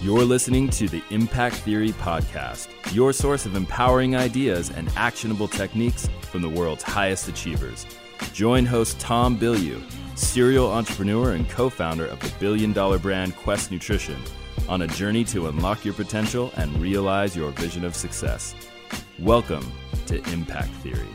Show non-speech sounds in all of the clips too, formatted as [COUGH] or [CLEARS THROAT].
You're listening to the Impact Theory Podcast, your source of empowering ideas and actionable techniques from the world's highest achievers. Join host Tom Bilyeu, serial entrepreneur and co founder of the billion dollar brand Quest Nutrition, on a journey to unlock your potential and realize your vision of success. Welcome to Impact Theory.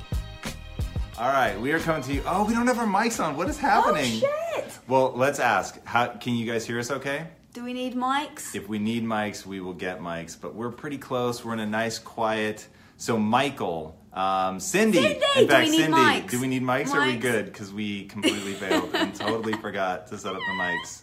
All right, we are coming to you. Oh, we don't have our mics on. What is oh, happening? Oh shit! Well, let's ask. How can you guys hear us okay? Do we need mics? If we need mics, we will get mics, but we're pretty close. We're in a nice, quiet. So, Michael, um, Cindy, Cindy, in do fact, we need Cindy, mics? do we need mics? Or are we good? Because we completely failed and [LAUGHS] totally forgot to set up the mics.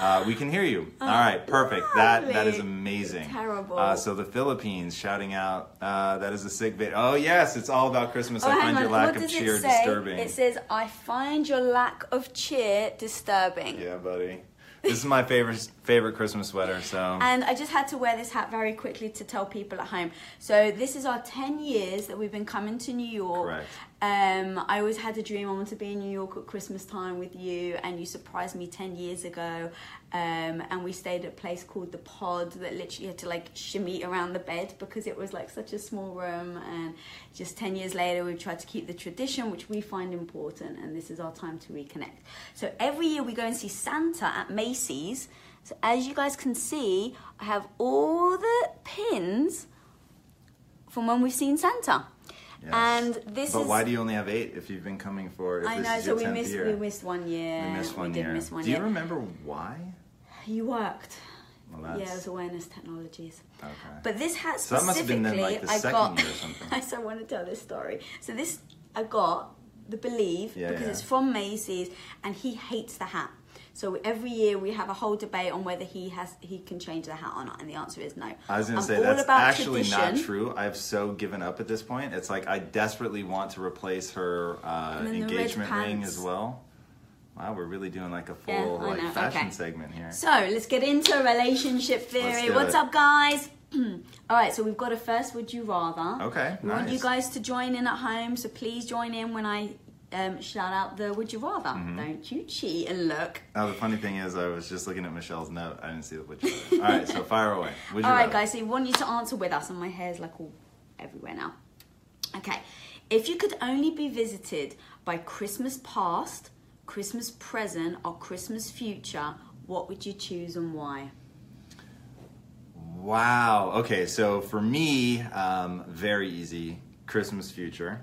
Uh, we can hear you. All right, perfect. That that is amazing. Terrible. Uh, so the Philippines shouting out. Uh, that is a sick bit. Oh yes, it's all about Christmas. Oh, I find your lack what of cheer disturbing. It says, "I find your lack of cheer disturbing." Yeah, buddy. This is my favorite favorite Christmas sweater. So And I just had to wear this hat very quickly to tell people at home. So this is our 10 years that we've been coming to New York. Correct. Um, I always had a dream I wanted to be in New York at Christmas time with you, and you surprised me 10 years ago. Um, and we stayed at a place called the Pod that literally had to like shimmy around the bed because it was like such a small room. And just 10 years later, we've tried to keep the tradition, which we find important, and this is our time to reconnect. So every year we go and see Santa at Macy's. So as you guys can see, I have all the pins from when we've seen Santa. Yes. And this but is why do you only have eight if you've been coming for? If I this know, is so your we 10th missed year? we missed one year. We missed one did year. miss one do you year. remember why? You worked. Well, Yeah, it was awareness technologies. Okay. But this hat So that must have specifically, been then, like, the I got. year or something. [LAUGHS] I so want to tell this story. So this I got the Believe Yeah, because yeah. it's from Macy's, and he hates the hat. So every year we have a whole debate on whether he has he can change the hat or not, and the answer is no. I was going to say that's actually not true. I've so given up at this point. It's like I desperately want to replace her uh, And then the red engagement ring as well. Wow, we're really doing like a full Yeah, like fashion Okay. segment here. So let's get into relationship theory. What's it. up, guys? [CLEARS THROAT] All right, so we've got a first. Would you rather? Okay, We want you guys to join in at home, so please join in when I um, shout out the Would you rather. Mm-hmm. Don't you cheat and look. Now the funny thing is, I was just looking at Michelle's note. I didn't see the which. All right, so fire away. Would you All right, rather? guys. So we want you to answer with us, and my hair's like all everywhere now. Okay, if you could only be visited by Christmas past, Christmas present, or Christmas future, what would you choose and why? Wow. Okay, so for me, um, very easy. Christmas future.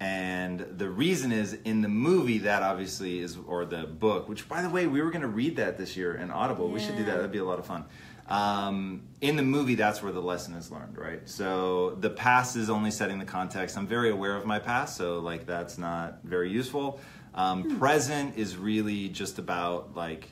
And the reason is in the movie that obviously is, or the book, which by the way, we were going to read that this year in Audible. We should do that. That'd be a lot of fun. Um, in the movie, that's where the lesson is learned, right? So the past is only setting the context. I'm very aware of my past, so like that's not very useful. Um, Present is really just about like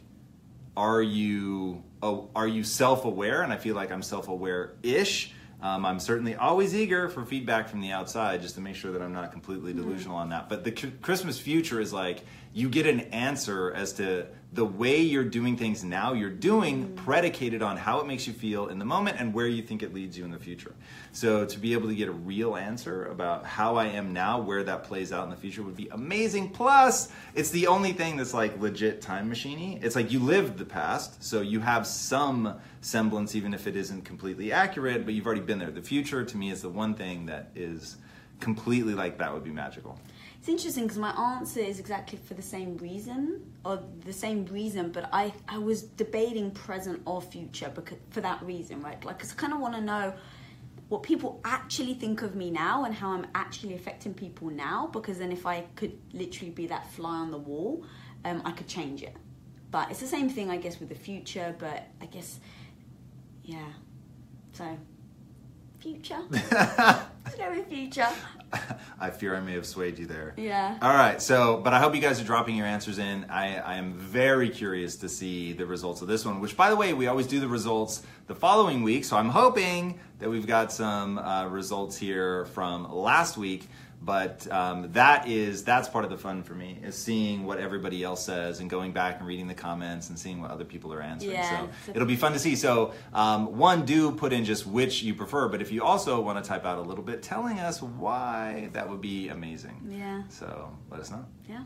are you oh, are you self-aware and i feel like i'm self-aware-ish um, i'm certainly always eager for feedback from the outside just to make sure that i'm not completely delusional on that. But the C- christmas future is like you get an answer as to the way you're doing things now you're doing predicated on how it makes you feel in the moment and where you think it leads you in the future. So to be able to get a real answer about how i am now where that plays out in the future would be amazing. Plus it's the only thing that's like legit time machiney. It's like you lived the past so you have some semblance even if it isn't completely accurate but you've already been there. The future to me is the one thing that is completely like that would be magical It's interesting because my answer is exactly for the same reason, or the same reason, but I, I was debating present or future because for that reason, right? Like, because I kind of want to know what people actually think of me now and how I'm actually affecting people now. Because then, if I could literally be that fly on the wall, um, I could change it. But it's the same thing, I guess, with the future. But I guess, yeah. So, future. [LAUGHS] Scary future. [LAUGHS] I fear I may have swayed you there. Yeah. All right. So, but I hope you guys are dropping your answers in. I, I am very curious to see the results of this one. Which, by the way, we always do the results the following week. So I'm hoping that we've got some uh, results here from last week. But um, that is that's part of the fun for me is seeing what everybody else says and going back and reading the comments and seeing what other people are answering. Yeah. So it'll be fun to see. So um, one, do put in just which you prefer. But if you also want to type out a little bit telling us why, that would be amazing. Yeah. So let us know. Yeah.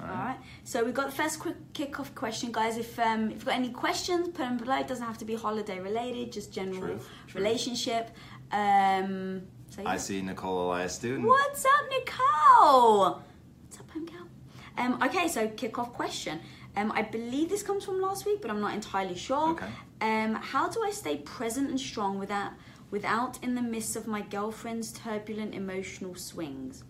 All All right. right. So we've got the first quick kick-off question, guys. If um, if you've got any questions, put them below. It doesn't have to be holiday related, just general Truth, truth. relationship. Um, so yeah. I see Nicole Elias student. What's up, Nicole? What's up, home girl? Um, okay, so kick-off question. Um, I believe this comes from last week, but I'm not entirely sure. Okay. Um, how do I stay present and strong without without in the midst of my girlfriend's turbulent emotional swings?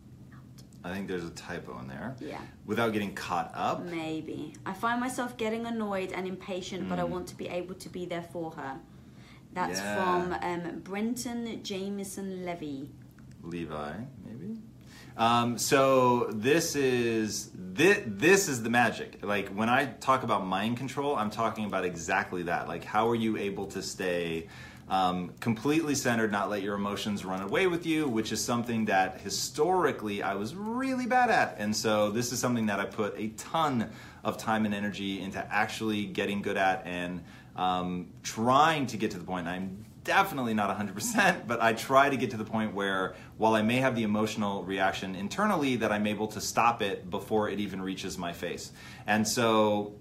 I think there's a typo in there. Yeah. Without getting caught up. Maybe. I find myself getting annoyed and impatient, but I Mm. want to be able to be there for her. That's Yeah. from um, Brenton Jameson Levy. Levi, maybe. Um, so this is this, this is the magic. Like when I talk about mind control, I'm talking about exactly that. Like how are you able to stay um, completely centered, not let your emotions run away with you, which is something that historically I was really bad at. And so this is something that I put a ton of time and energy into actually getting good at and um, trying to get to the point. I'm definitely not 100%, but I try to get to the point where while I may have the emotional reaction internally, that I'm able to stop it before it even reaches my face. And so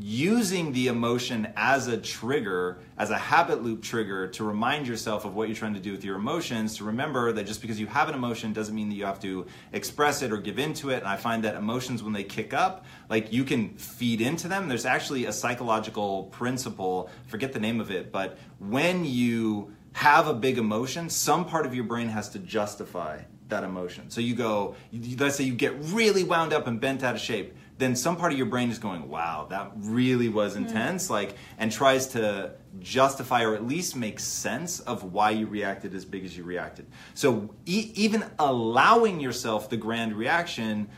using the emotion as a trigger, as a habit loop trigger to remind yourself of what you're trying to do with your emotions, to remember that just because you have an emotion doesn't mean that you have to express it or give into it. And I find that emotions, when they kick up, like you can feed into them. There's actually a psychological principle, forget the name of it, but when you have a big emotion, some part of your brain has to justify that emotion. So you go, let's say you get really wound up and bent out of shape. Then some part of your brain is going, wow, that really was mm. intense, like, and tries to justify or at least make sense of why you reacted as big as you reacted. So e- even allowing yourself the grand reaction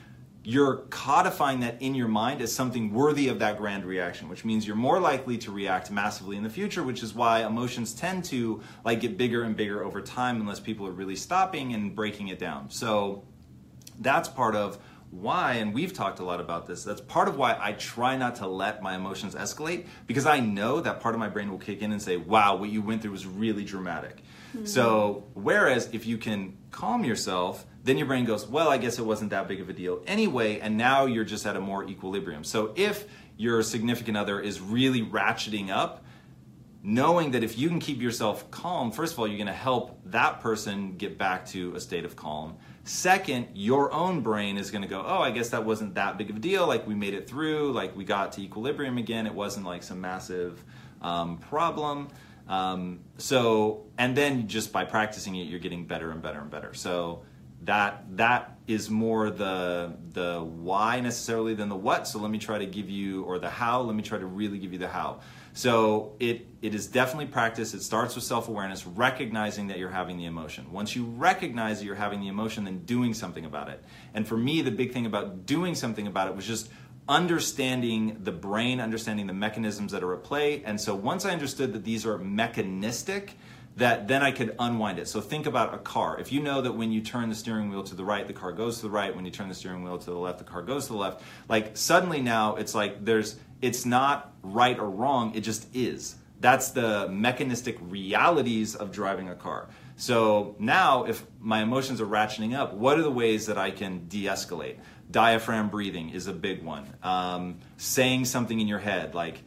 you're codifying that in your mind as something worthy of that grand reaction which means you're more likely to react massively in the future which is why emotions tend to like get bigger and bigger over time unless people are really stopping and breaking it down so that's part of why and we've talked a lot about this that's part of why i try not to let my emotions escalate because i know that part of my brain will kick in and say wow what you went through was really dramatic. Mm-hmm. So whereas if you can calm yourself then your brain goes well i guess it wasn't that big of a deal anyway and now you're just at a more equilibrium. So if your significant other is really ratcheting up knowing that if you can keep yourself calm, first of all, you're going to help that person get back to a state of calm. Second, your own brain is going to go, oh, I guess that wasn't that big of a deal. Like we made it through, like we got to equilibrium again. It wasn't like some massive um, problem. Um, so, and then just by practicing it, you're getting better and better and better. So that that is more the the why necessarily than the what. So let me try to give you or the how. Let me try to really give you the how. So it it is definitely practice. It starts with self awareness, recognizing that you're having the emotion. Once you recognize that you're having the emotion, then doing something about it. And for me, the big thing about doing something about it was just understanding the brain, understanding the mechanisms that are at play. And so once I understood that these are mechanistic, that then I could unwind it. So think about a car. If you know that when you turn the steering wheel to the right, the car goes to the right. When you turn the steering wheel to the left, the car goes to the left. Like suddenly now it's like there's it's not right or wrong, it just is. That's the mechanistic realities of driving a car. So now if my emotions are ratcheting up, what are the ways that I can de-escalate? Diaphragm breathing is a big one. Um, saying something in your head like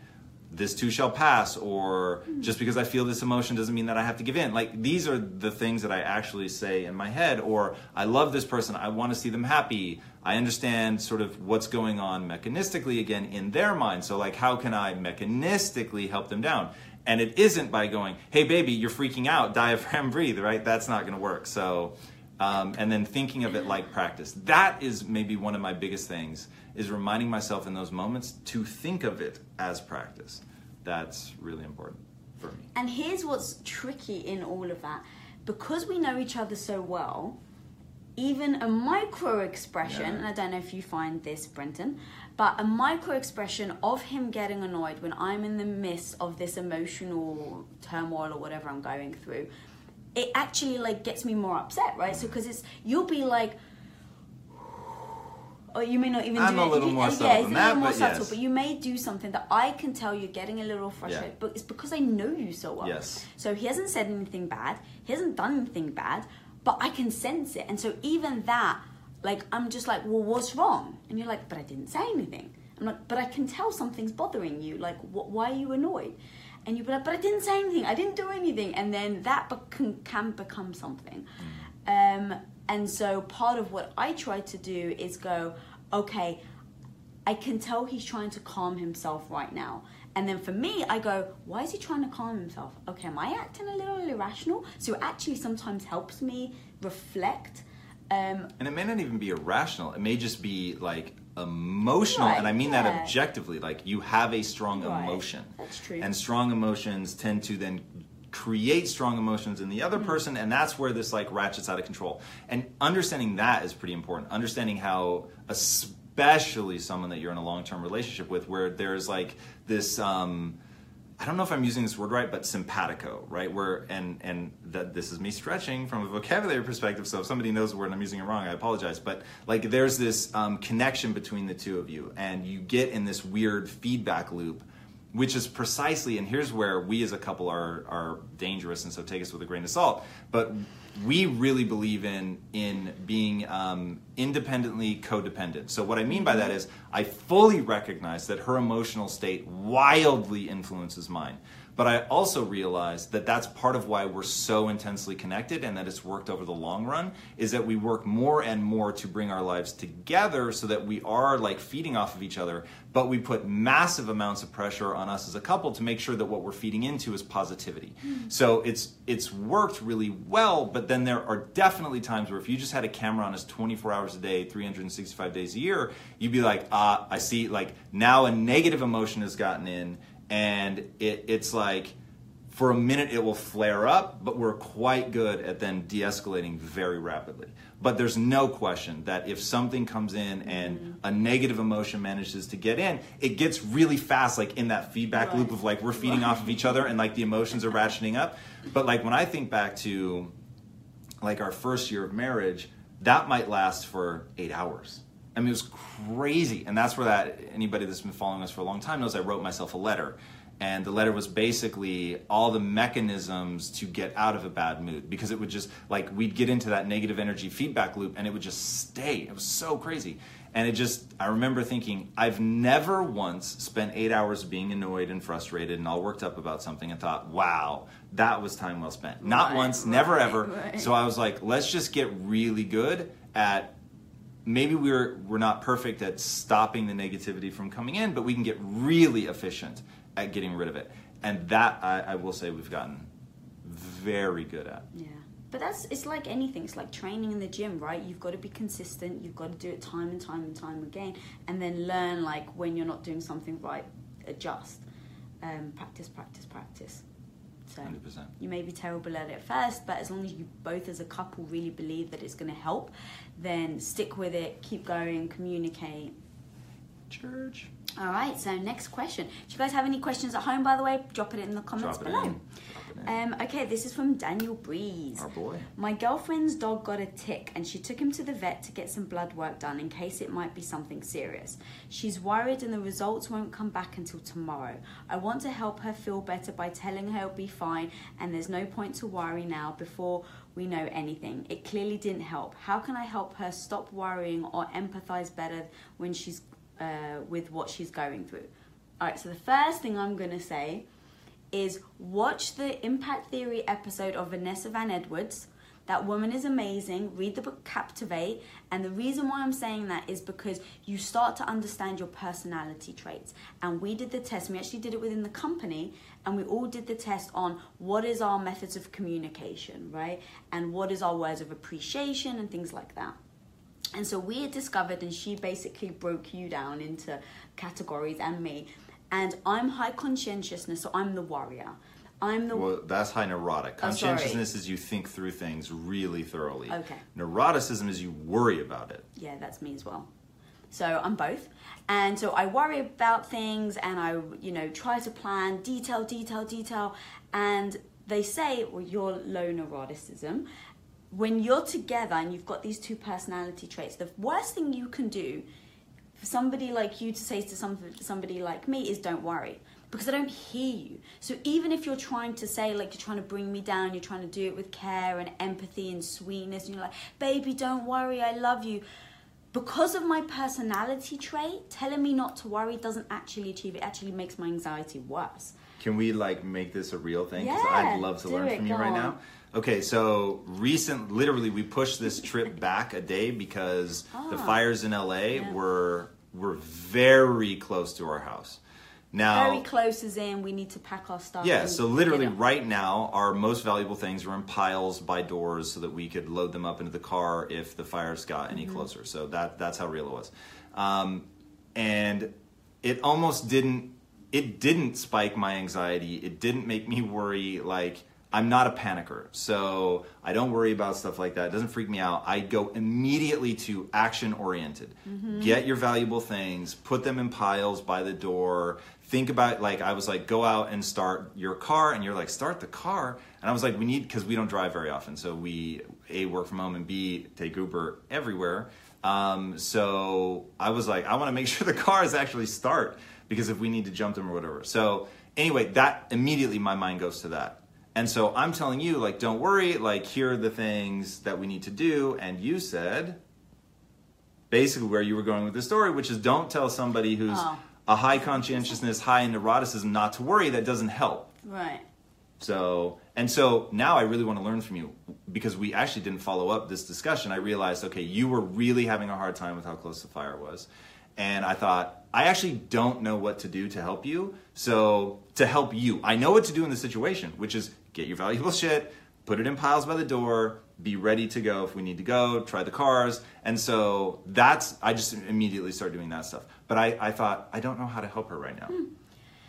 this too shall pass or just because i feel this emotion doesn't mean that i have to give in. Like these are the things that i actually say in my head or i love this person i want to see them happy. I understand sort of what's going on mechanistically again in their mind. So like how can i mechanistically help them down? And it isn't by going hey baby you're freaking out [LAUGHS] diaphragm breathe right? That's not going to work. So um, and then thinking of it like practice. That is maybe one of my biggest things is reminding myself in those moments to think of it as practice that's really important for me And here's what's tricky in all of that. because we know each other so well, even a micro expression, Yeah. and I don't know if you find this, Brenton, but a micro expression of him getting annoyed when I'm in the midst of this emotional turmoil or whatever I'm going through, it actually like gets me more upset, right? So because it's you'll be like. Or you may not even I'm do a it. little You- more yeah, subtle it's than a that, little more but subtle, yes. but you may do something that I can tell you're getting a little frustrated, Yeah. but it's because I know you so well. Yes. So he hasn't said anything bad. He hasn't done anything bad, but I can sense it. And so even that, like, I'm just like, well, what's wrong? And you're like, but I didn't say anything. I'm like, but I can tell something's bothering you. Like, wh- why are you annoyed? And you'd be like, but I didn't say anything. I didn't do anything. And then that be- can, can become something. Um, and so part of what I try to do is go, okay, I can tell he's trying to calm himself right now. And then for me, I go, why is he trying to calm himself? Okay, am I acting a little irrational? So it actually sometimes helps me reflect. Um, And it may not even be irrational. It may just be like emotional, Right, and I mean yeah. that objectively. Like you have a strong Right, emotion. that's true. And strong emotions tend to then create strong emotions in the other Mm. person, and that's where this like ratchets out of control. And understanding that is pretty important. Understanding how, especially someone that you're in a long term relationship with, where there's like this. Um, I don't know if I'm using this word right, but simpatico, right? Where and and that this is me stretching from a vocabulary perspective. So if somebody knows the word and I'm using it wrong, I apologize. But like, there's this um, connection between the two of you, and you get in this weird feedback loop, which is precisely. And here's where we as a couple are are dangerous, and so take us with a grain of salt. But we really believe in in being um, independently codependent. So what I mean by that is I fully recognize that her emotional state wildly influences mine. But I also realize that that's part of why we're so intensely connected and that it's worked over the long run is that we work more and more to bring our lives together so that we are like feeding off of each other, but we put massive amounts of pressure on us as a couple to make sure that what we're feeding into is positivity. So it's it's worked really well, but then there are definitely times where if you just had a camera on us 24 hours a day, 365 days a year, you'd be like, ah, I see like now a negative emotion has gotten in and it, it's like for a minute it will flare up, but we're quite good at then de-escalating very rapidly. But there's no question that if something comes in and a negative emotion manages to get in, it gets really fast, like in that feedback Right. loop of like we're feeding off of each other and like the emotions are ratcheting up. But like when I think back to like our first year of marriage, that might last for eight hours. I mean, it was crazy. And that's where that anybody that's been following us for a long time knows I wrote myself a letter. And the letter was basically all the mechanisms to get out of a bad mood because it would just like we'd get into that negative energy feedback loop and it would just stay. It was so crazy. And it just, I remember thinking, I've never once spent eight hours being annoyed and frustrated and all worked up about something and thought, wow, that was time well spent. Not Right, once, never ever. right. So I was like, let's just get really good at maybe we're we're not perfect at stopping the negativity from coming in, but we can get really efficient at getting rid of it. And that I, I will say we've gotten very good at. Yeah. But that's it's like anything. It's like training in the gym, right? You've got to be consistent. You've got to do it time and time and time again, and then learn like when you're not doing something right, adjust. Um, practice, practice, practice. So 100%. you may be terrible at it first, but as long as you both as a couple really believe that it's going to help, then stick with it. Keep going. Communicate. Church. All right. So next question. Do you guys have any questions at home? By the way, drop it in the comments below. in. Drop it in. Um, okay, this is from Daniel Breeze. Our boy. My girlfriend's dog got a tick and she took him to the vet to get some blood work done in case it might be something serious. She's worried and the results won't come back until tomorrow. I want to help her feel better by telling her it'll be fine and there's no point to worry now before we know anything. It clearly didn't help. How can I help her stop worrying or empathize better when she's uh, with what she's going through? All right, so the first thing I'm going to say is watch the Impact Theory episode of Vanessa Van Edwards. That woman is amazing. Read the book Captivate. And the reason why I'm saying that is because you start to understand your personality traits. And we did the test, we actually did it within the company, and we all did the test on what is our methods of communication, right? And what is our words of appreciation and things like that. And so we had discovered, and she basically broke you down into categories and me. And I'm high conscientiousness, so I'm the warrior. I'm the Well, that's high neurotic. Oh. Conscientiousness is you think through things really thoroughly. Okay. Neuroticism is you worry about it. yeah, that's me as well. So I'm both. And so I worry about things and I, you know, try to plan detail, detail, detail. And they say, well, you're low neuroticism. When you're together and you've got these two personality traits, the worst thing you can do for somebody like you to say to some, somebody like me is don't worry because I don't hear you. So even if you're trying to say like you're trying to bring me down, you're trying to do it with care and empathy and sweetness, and you're like, baby, don't worry, I love you. Because of my personality trait, telling me not to worry doesn't actually achieve it. Actually makes my anxiety worse. Can we like make this a real thing? Because Yeah, I'd love to learn it, from you right on. now. Okay, so recent, literally, we pushed this trip back a day because the Ah. fires in LA were were very close to our house. Now, Very close as in we need to pack our stuff. Yeah, so literally right now, our most valuable things are in piles by doors so that we could load them up into the car if the fires got any Mm-hmm. closer. So that that's how real it was, um, and it almost didn't. It didn't spike my anxiety. It didn't make me worry. Like I'm not a panicker, so I don't worry about stuff like that. It doesn't freak me out. I go immediately to action oriented. Get your valuable things, put them in piles by the door. Think about like I was like, go out and start your car, and you're like, start the car, and I was like, we need because we don't drive very often, so we a work from home and b take Uber everywhere. Um, so I was like, I want to make [LAUGHS] sure the cars actually start because if we need to jump them or whatever. So anyway, that immediately my mind goes to that. And so I'm telling you, like, don't worry, like, here are the things that we need to do. And you said basically where you were going with the story, which is don't tell somebody who's Oh. a high conscientiousness, high neuroticism not to worry. That doesn't help. Right. So, and so now I really want to learn from you because we actually didn't follow up this discussion. I realized, okay, you were really having a hard time with how close the fire was. And I thought, I actually don't know what to do to help you. So, to help you, I know what to do in the situation, which is get your valuable shit, put it in piles by the door, be ready to go if we need to go, try the cars. And so that's, I just immediately started doing that stuff. But I, I thought, I don't know how to help her right now. Hmm.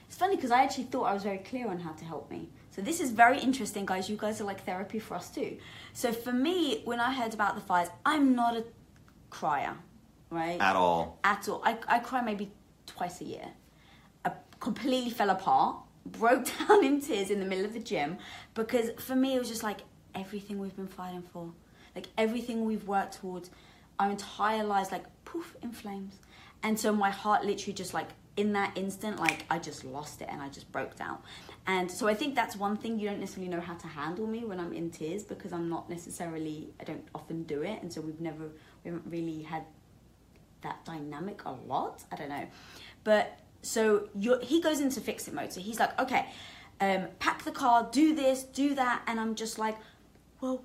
It's funny because I actually thought I was very clear on how to help me. So this is very interesting, guys. You guys are like therapy for us too. So for me, when I heard about the fires, I'm not a crier, right? At all. At all. I, I cry maybe twice a year. I completely fell apart, broke [LAUGHS] down in tears in the middle of the gym because for me it was just like everything we've been fighting for, like everything we've worked towards, our entire lives like poof in flames. And so my heart literally just like in that instant, like I just lost it and I just broke down. And so I think that's one thing you don't necessarily know how to handle me when I'm in tears because I'm not necessarily I don't often do it, and so we've never we haven't really had that dynamic a lot. I don't know, but so you're, he goes into fix it mode. So he's like, okay, um, pack the car, do this, do that, and I'm just like, well,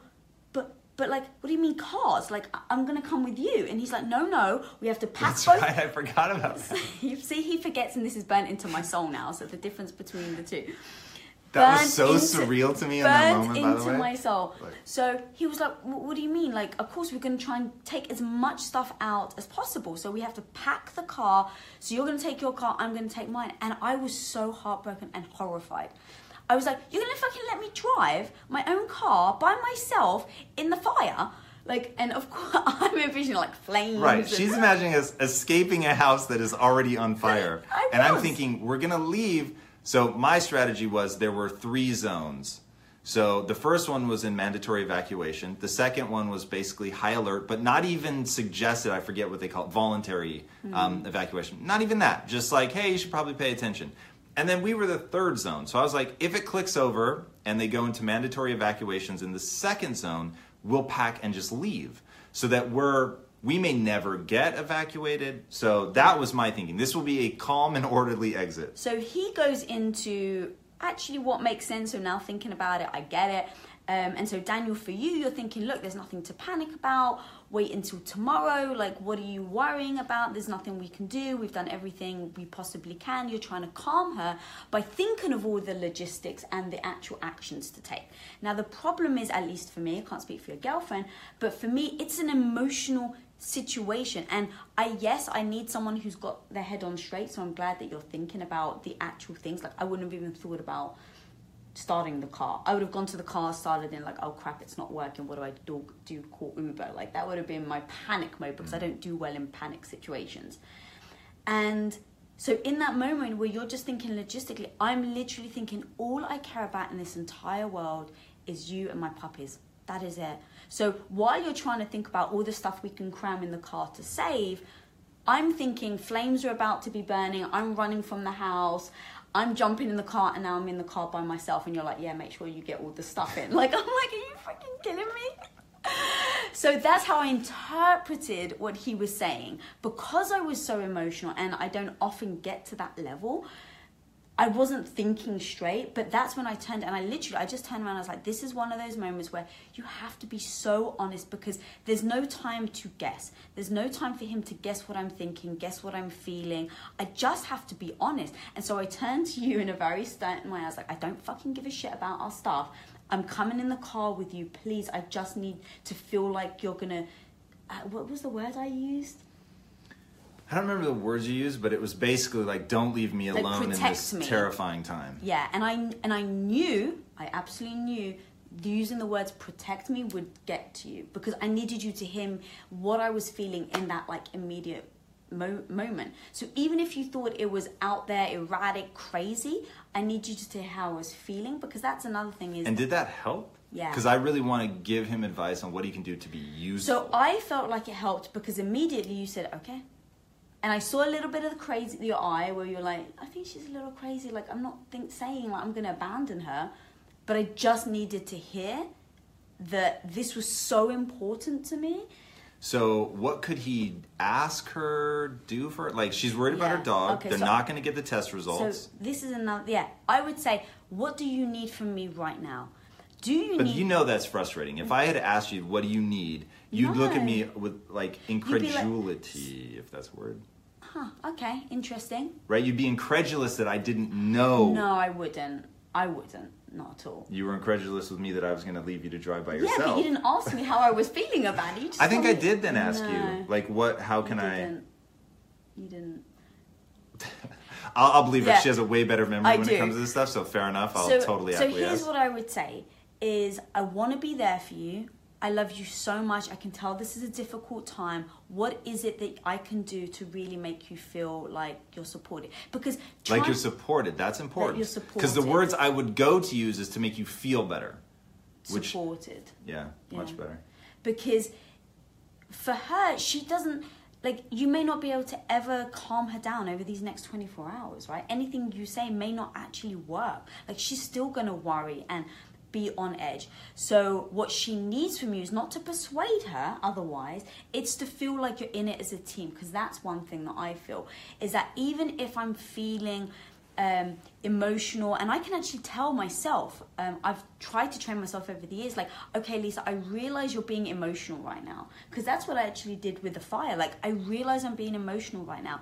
but but like, what do you mean cars? Like, I'm gonna come with you, and he's like, no, no, we have to pack That's both. right, I forgot about [LAUGHS] that. You see, he forgets, and this is burnt into my soul now. So the difference between the two. That was so into- surreal to me in that moment, by into the way. my soul. Like- So he was like, "Wh- "What do you mean? Like, of course we're going to try and take as much stuff out as possible. So we have to pack the car. So you're going to take your car. I'm going to take mine." And I was so heartbroken and horrified. I was like, "You're going to fucking let me drive my own car by myself in the fire?" Like, and of course [LAUGHS] I'm envisioning like flames. Right. She's [LAUGHS] imagining us escaping a house that is already on fire. And I'm thinking, we're going to leave. So my strategy was there were three zones. So the first one was in mandatory evacuation. The second one was basically high alert, but not even suggested, I forget what they call it, voluntary um, evacuation. Not even that. Just like, hey, you should probably pay attention. And then we were the third zone. So I was like, if it clicks over and they go into mandatory evacuations in the second zone, we'll pack and just leave so that we're we may never get evacuated. So that was my thinking. This will be a calm and orderly exit. So he goes into actually what makes sense. So now thinking about it, I get it. Um, and so Daniel, for you, you're thinking, look, there's nothing to panic about. Wait until tomorrow. Like, what are you worrying about? There's nothing we can do. We've done everything we possibly can. You're trying to calm her by thinking of all the logistics and the actual actions to take. Now, the problem is, at least for me, I can't speak for your girlfriend, but for me, it's an emotional situation and i yes i need someone who's got their head on straight so i'm glad that you're thinking about the actual things like i wouldn't have even thought about starting the car. I would have gone to the car, started in like, oh crap, it's not working. What do I do? Do call Uber? Like that would have been my panic mode because I mm. don't do well in panic situations. And so in that moment where you're just thinking logistically, I'm literally thinking all I care about in this entire world is you and my puppies. That is it. So while you're trying to think about all the stuff we can cram in the car to save, I'm thinking flames are about to be burning. I'm running from the house. I'm jumping in the car and now I'm in the car by myself and you're like, yeah, make sure you get all the stuff in. [LAUGHS] Like, I'm like, are you freaking killing me? [LAUGHS] So that's how I interpreted what he was saying. Because I was so emotional and I don't often get to that level, I wasn't thinking straight, but that's when I turned and I literally I just turned around I was like this is one of those moments where you have to be so honest because there's no time to guess. There's no time for him to guess what I'm thinking, guess what I'm feeling. I just have to be honest. And so I turned to you in a very stern way. I was like I don't fucking give a shit about our stuff. I'm coming in the car with you. Please, I just need to feel like you're to uh, what was the word I used? I don't remember the words you used, but it was basically like, "Don't leave me Like, alone in this me. terrifying time." Yeah, and I and I knew, I absolutely knew using the words protect me would get to you because I needed you to hear what I was feeling in that like immediate mo- moment. So even if you thought it was out there erratic, crazy, I need you to hear how I was feeling because that's another thing is And did that help? Yeah. Because I really want to give him advice on what he can do to be useful. So I felt like it helped because immediately you said, okay. And I saw a little bit of the crazy in your eye where you're like, I think she's a little crazy. Like, I'm not think, saying like I'm going to abandon her. But I just needed to hear that this was so important to me. So what could he ask her do for her? like she's worried about Yeah. her dog. Okay, They're so- not going to get the test results. So this is another, yeah. I would say, what do you need from me right now? Do you need but you know that's frustrating. If I had asked you what do you need, you'd look at me with like be like- incredulity, if that's a word. Huh, okay, interesting. Right? You'd be incredulous that I didn't know. No, I wouldn't. I wouldn't. Not at all. You were incredulous with me that I was going to leave you to drive by yourself. Yeah, but you didn't ask me how I was feeling about it. I think I did then ask No. you, like, what? How can you I? You didn't. [LAUGHS] I'll, I'll believe Yeah. that she has a way better memory I when do. it comes to this stuff. So fair enough. I'll so, totally so acquiesce. here's what I would say: is I want to be there for you. I love you so much. I can tell this is a difficult time. What is it that I can do to really make you feel like you're supported? Because like you're supported. That's important. That you're supported. Because the words I would go to use is to make you feel better. Which supported. yeah, much Yeah. better. because for her she doesn't like you may not be able to ever calm her down over these next 24 hours right anything you say may not actually work like she's still going to worry and be on edge. So what she needs from you is not to persuade her otherwise it's to feel like you're in it as a team because that's one thing that i feel is that even if i'm feeling um, emotional and i can actually tell myself um, i've tried to train myself over the years like okay lisa i realize you're being emotional right now. Because that's what i actually did with the fire like i realize i'm being emotional right now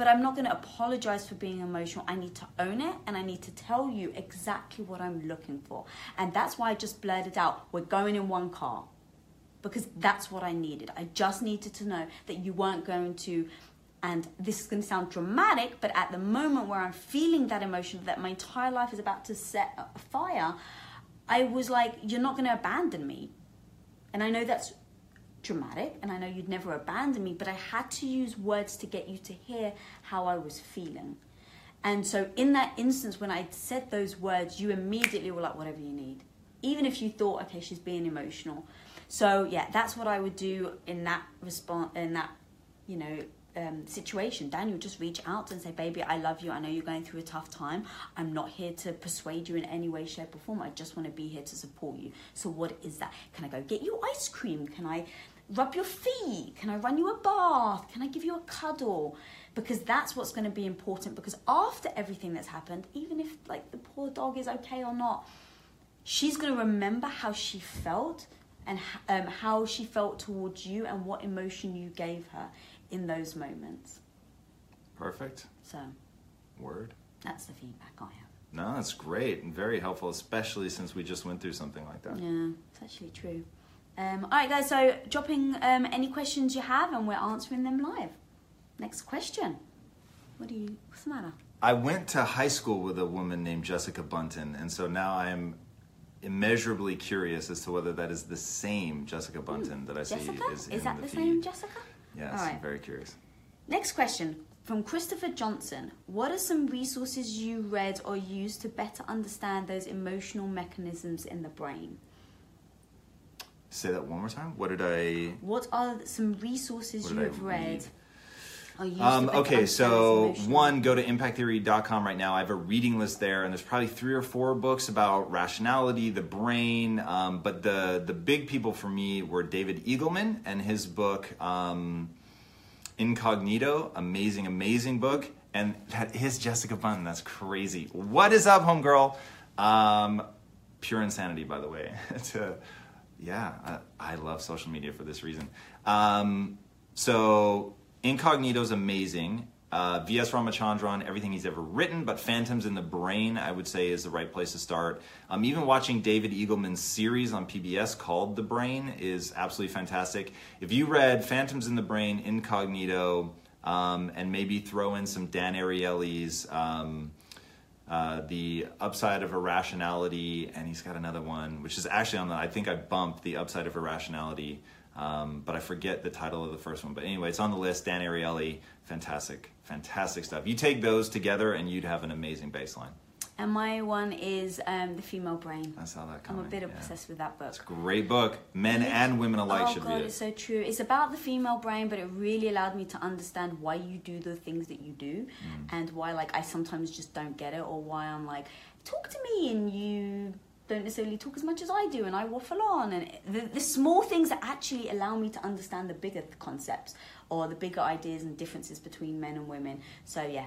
but i'm not going to apologize for being emotional i need to own it and i need to tell you exactly what i'm looking for and that's why i just blurted out we're going in one car because that's what I needed. I just needed to know that you weren't going to, and this is going to sound dramatic, but at the moment where I'm feeling that emotion, that my entire life is about to set a fire, I was like, you're not going to abandon me. And I know that's dramatic, and I know you'd never abandon me, but I had to use words to get you to hear how I was feeling. And so, in that instance, when I said those words, you immediately were like, whatever you need. Even if you thought, okay, she's being emotional. So, yeah, that's what I would do in that response, in that, you know, um, situation. Daniel, just reach out and say, baby, I love you. I know you're going through a tough time. I'm not here to persuade you in any way, shape, or form. I just want to be here to support you. So, what is that? Can I go get you ice cream? Can I rub your feet? Can I run you a bath? Can I give you a cuddle? Because that's what's going to be important. Because after everything that's happened, even if like the poor dog is okay or not, she's going to remember how she felt and um, how she felt towards you and what emotion you gave her in those moments. Perfect So word. that's the feedback I have. No, that's great and very helpful, especially since we just went through something like that. Yeah, it's actually true. Um, all right, guys. So dropping um, any questions you have, and we're answering them live. Next question. What do you? What's the matter? I went to high school with a woman named Jessica Bunton, and so now I'm immeasurably curious as to whether that is the same Jessica Bunton that I see Jessica? is, Is that the, the same Jessica? Yes, right. I'm very curious. Next question from Christopher Johnson. What are some resources you read or used to better understand those emotional mechanisms in the brain? Say that one more time. What did I? What are some resources you have read? Um, okay, so one, go to impacttheory.com right now. I have a reading list there, and there's probably three or four books about rationality, the brain. Um, but the the big people for me were David Eagleman and his book um, Incognito. Amazing, amazing book. And that is Jessica Bunton. That's crazy. What is up, homegirl? Um, pure insanity, by the way. [LAUGHS] yeah, I, I love social media for this reason. Um, so is amazing. Uh, V.S. Ramachandran, everything he's ever written, but Phantoms in the Brain, I would say, is the right place to start. Um, even watching David Eagleman's series on PBS called The Brain is absolutely fantastic. If you read Phantoms in the Brain, Incognito, um, and maybe throw in some Dan Ariely's um, uh, The Upside of Irrationality, and he's got another one, which is actually on the, I think I bumped The Upside of Irrationality. Um, but I forget the title of the first one. But anyway, it's on the list. Dan Ariely, fantastic, fantastic stuff. You take those together, and you'd have an amazing baseline. And my one is um, The Female Brain. I saw that coming. I'm a bit yeah. obsessed with that book. It's a great book. Men and women alike oh should god, read it's so true. It's about the female brain, but it really allowed me to understand why you do the things that you do, Mm. and why like I sometimes just don't get it, or why I'm like, talk to me, and you don't necessarily talk as much as I do, and I waffle on, and the, the small things that actually allow me to understand the bigger concepts or the bigger ideas and differences between men and women. So yeah,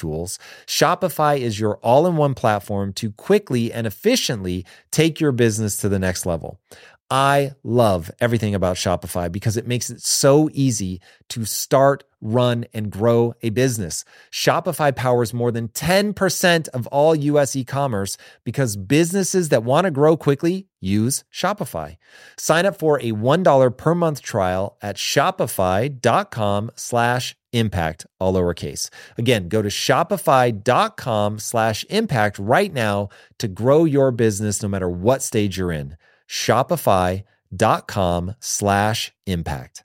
tools, Shopify is your all in one platform to quickly and efficiently take your business to the next level. I love everything about Shopify because it makes it so easy to start, run, and grow a business. Shopify powers more than 10% of all US e commerce because businesses that want to grow quickly use Shopify. Sign up for a $1 per month trial at shopify.com slash impact, all lowercase. Again, go to shopify.com slash impact right now to grow your business no matter what stage you're in shopify.com slash impact.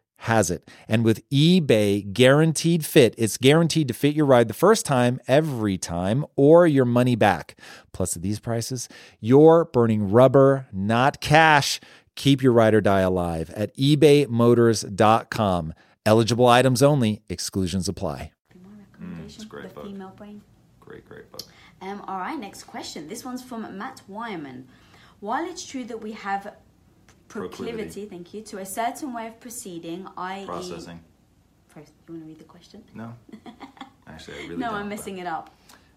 has it. And with eBay guaranteed fit, it's guaranteed to fit your ride the first time, every time, or your money back. Plus, at these prices, you're burning rubber, not cash. Keep your ride or die alive at ebaymotors.com. Eligible items only, exclusions apply. My recommendation, it's a great The book. Female Brain. Great, great book. Um, all right, next question. This one's from Matt Wyman. While it's true that we have proclivity, Proclivity. thank you, to a certain way of proceeding, i.e. Processing. First, you want to read the question? No. [LAUGHS] Actually, I really no, I'm messing it up.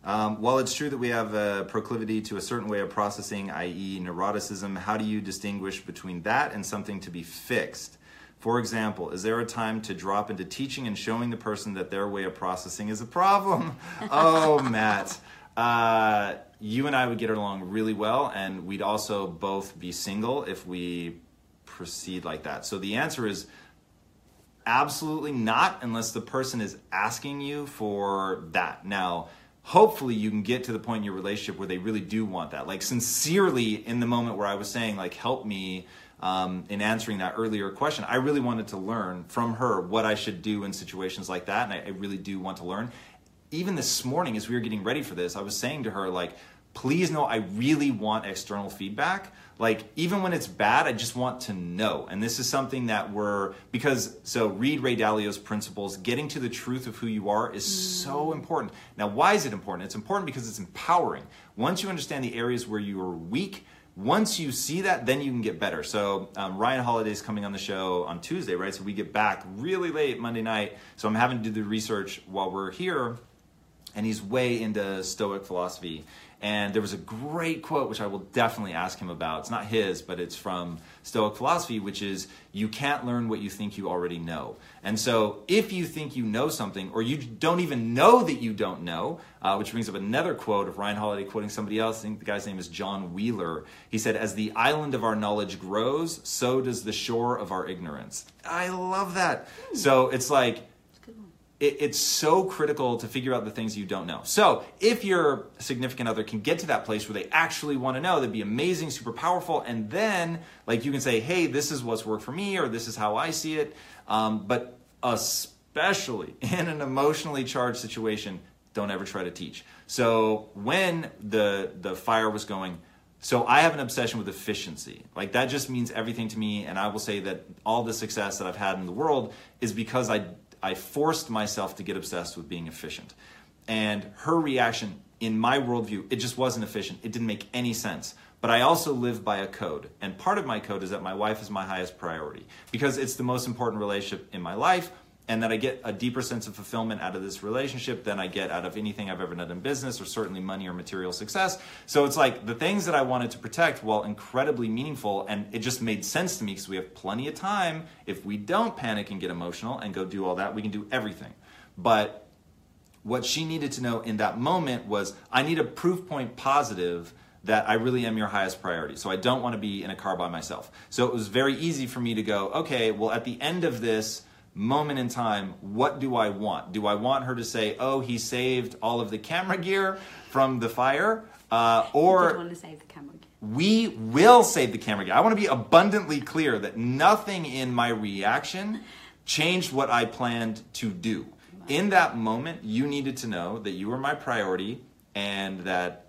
Um, while it's true that we have a proclivity to a certain way of processing, i.e., neuroticism, how do you distinguish between that and something to be fixed? For example, is there a time to drop into teaching and showing the person that their way of processing is a problem? [LAUGHS] Oh, Matt. Uh, you and I would get along really well, and we'd also both be single if we proceed like that. So the answer is Absolutely not, unless the person is asking you for that. Now, hopefully, you can get to the point in your relationship where they really do want that. Like, sincerely, in the moment where I was saying, like, help me um, in answering that earlier question, I really wanted to learn from her what I should do in situations like that. And I, I really do want to learn. Even this morning, as we were getting ready for this, I was saying to her, like, please know I really want external feedback. Like, even when it's bad, I just want to know. And this is something that we're, because, so read Ray Dalio's principles. Getting to the truth of who you are is so important. Now, why is it important? It's important because it's empowering. Once you understand the areas where you are weak, once you see that, then you can get better. So um, Ryan Holiday's coming on the show on Tuesday, right? So we get back really late Monday night. So I'm having to do the research while we're here and he's way into Stoic philosophy. And there was a great quote, which I will definitely ask him about. It's not his, but it's from Stoic philosophy, which is you can't learn what you think you already know. And so if you think you know something, or you don't even know that you don't know, uh, which brings up another quote of Ryan Holiday quoting somebody else, I think the guy's name is John Wheeler. He said, As the island of our knowledge grows, so does the shore of our ignorance. I love that. So it's like, it, it's so critical to figure out the things you don't know. So, if your significant other can get to that place where they actually want to know, that'd be amazing, super powerful. And then, like, you can say, hey, this is what's worked for me, or this is how I see it. Um, but especially [LAUGHS] in an emotionally charged situation, don't ever try to teach. So, when the the fire was going, so I have an obsession with efficiency. Like that just means everything to me, and I will say that all the success that I've had in the world is because I I forced myself to get obsessed with being efficient. And her reaction, in my worldview, it just wasn't efficient. It didn't make any sense. But I also live by a code. And part of my code is that my wife is my highest priority because it's the most important relationship in my life. And that I get a deeper sense of fulfillment out of this relationship than I get out of anything I've ever done in business or certainly money or material success. So it's like the things that I wanted to protect, while incredibly meaningful, and it just made sense to me because we have plenty of time. If we don't panic and get emotional and go do all that, we can do everything. But what she needed to know in that moment was I need a proof point positive that I really am your highest priority. So I don't want to be in a car by myself. So it was very easy for me to go, okay, well, at the end of this moment in time, what do I want? Do I want her to say, oh, he saved all of the camera gear from the fire? Uh, or want to save the camera. we will save the camera gear. I want to be abundantly clear that nothing in my reaction changed what I planned to do. In that moment, you needed to know that you were my priority and that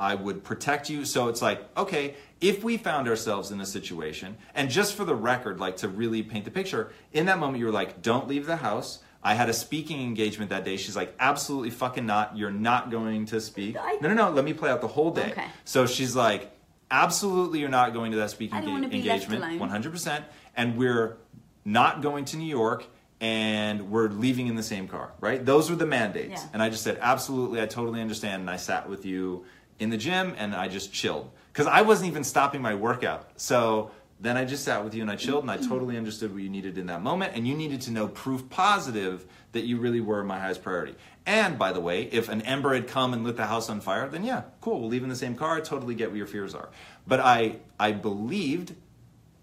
I would protect you. So it's like, okay, if we found ourselves in a situation, and just for the record, like to really paint the picture, in that moment, you were like, don't leave the house. I had a speaking engagement that day. She's like, absolutely fucking not. You're not going to speak. I- No, no, no. Let me play out the whole day. Okay. So she's like, absolutely, you're not going to that speaking I don't enga- wanna left engagement. alone. 100%. And we're not going to New York. and we're leaving in the same car, right? Those were the mandates. Yeah. And I just said, absolutely, I totally understand. And I sat with you in the gym and I just chilled. Because I wasn't even stopping my workout. So then I just sat with you and I chilled and I totally understood what you needed in that moment. And you needed to know proof positive that you really were my highest priority. And by the way, if an ember had come and lit the house on fire, then yeah, cool, we'll leave in the same car. Totally get what your fears are. But I, I believed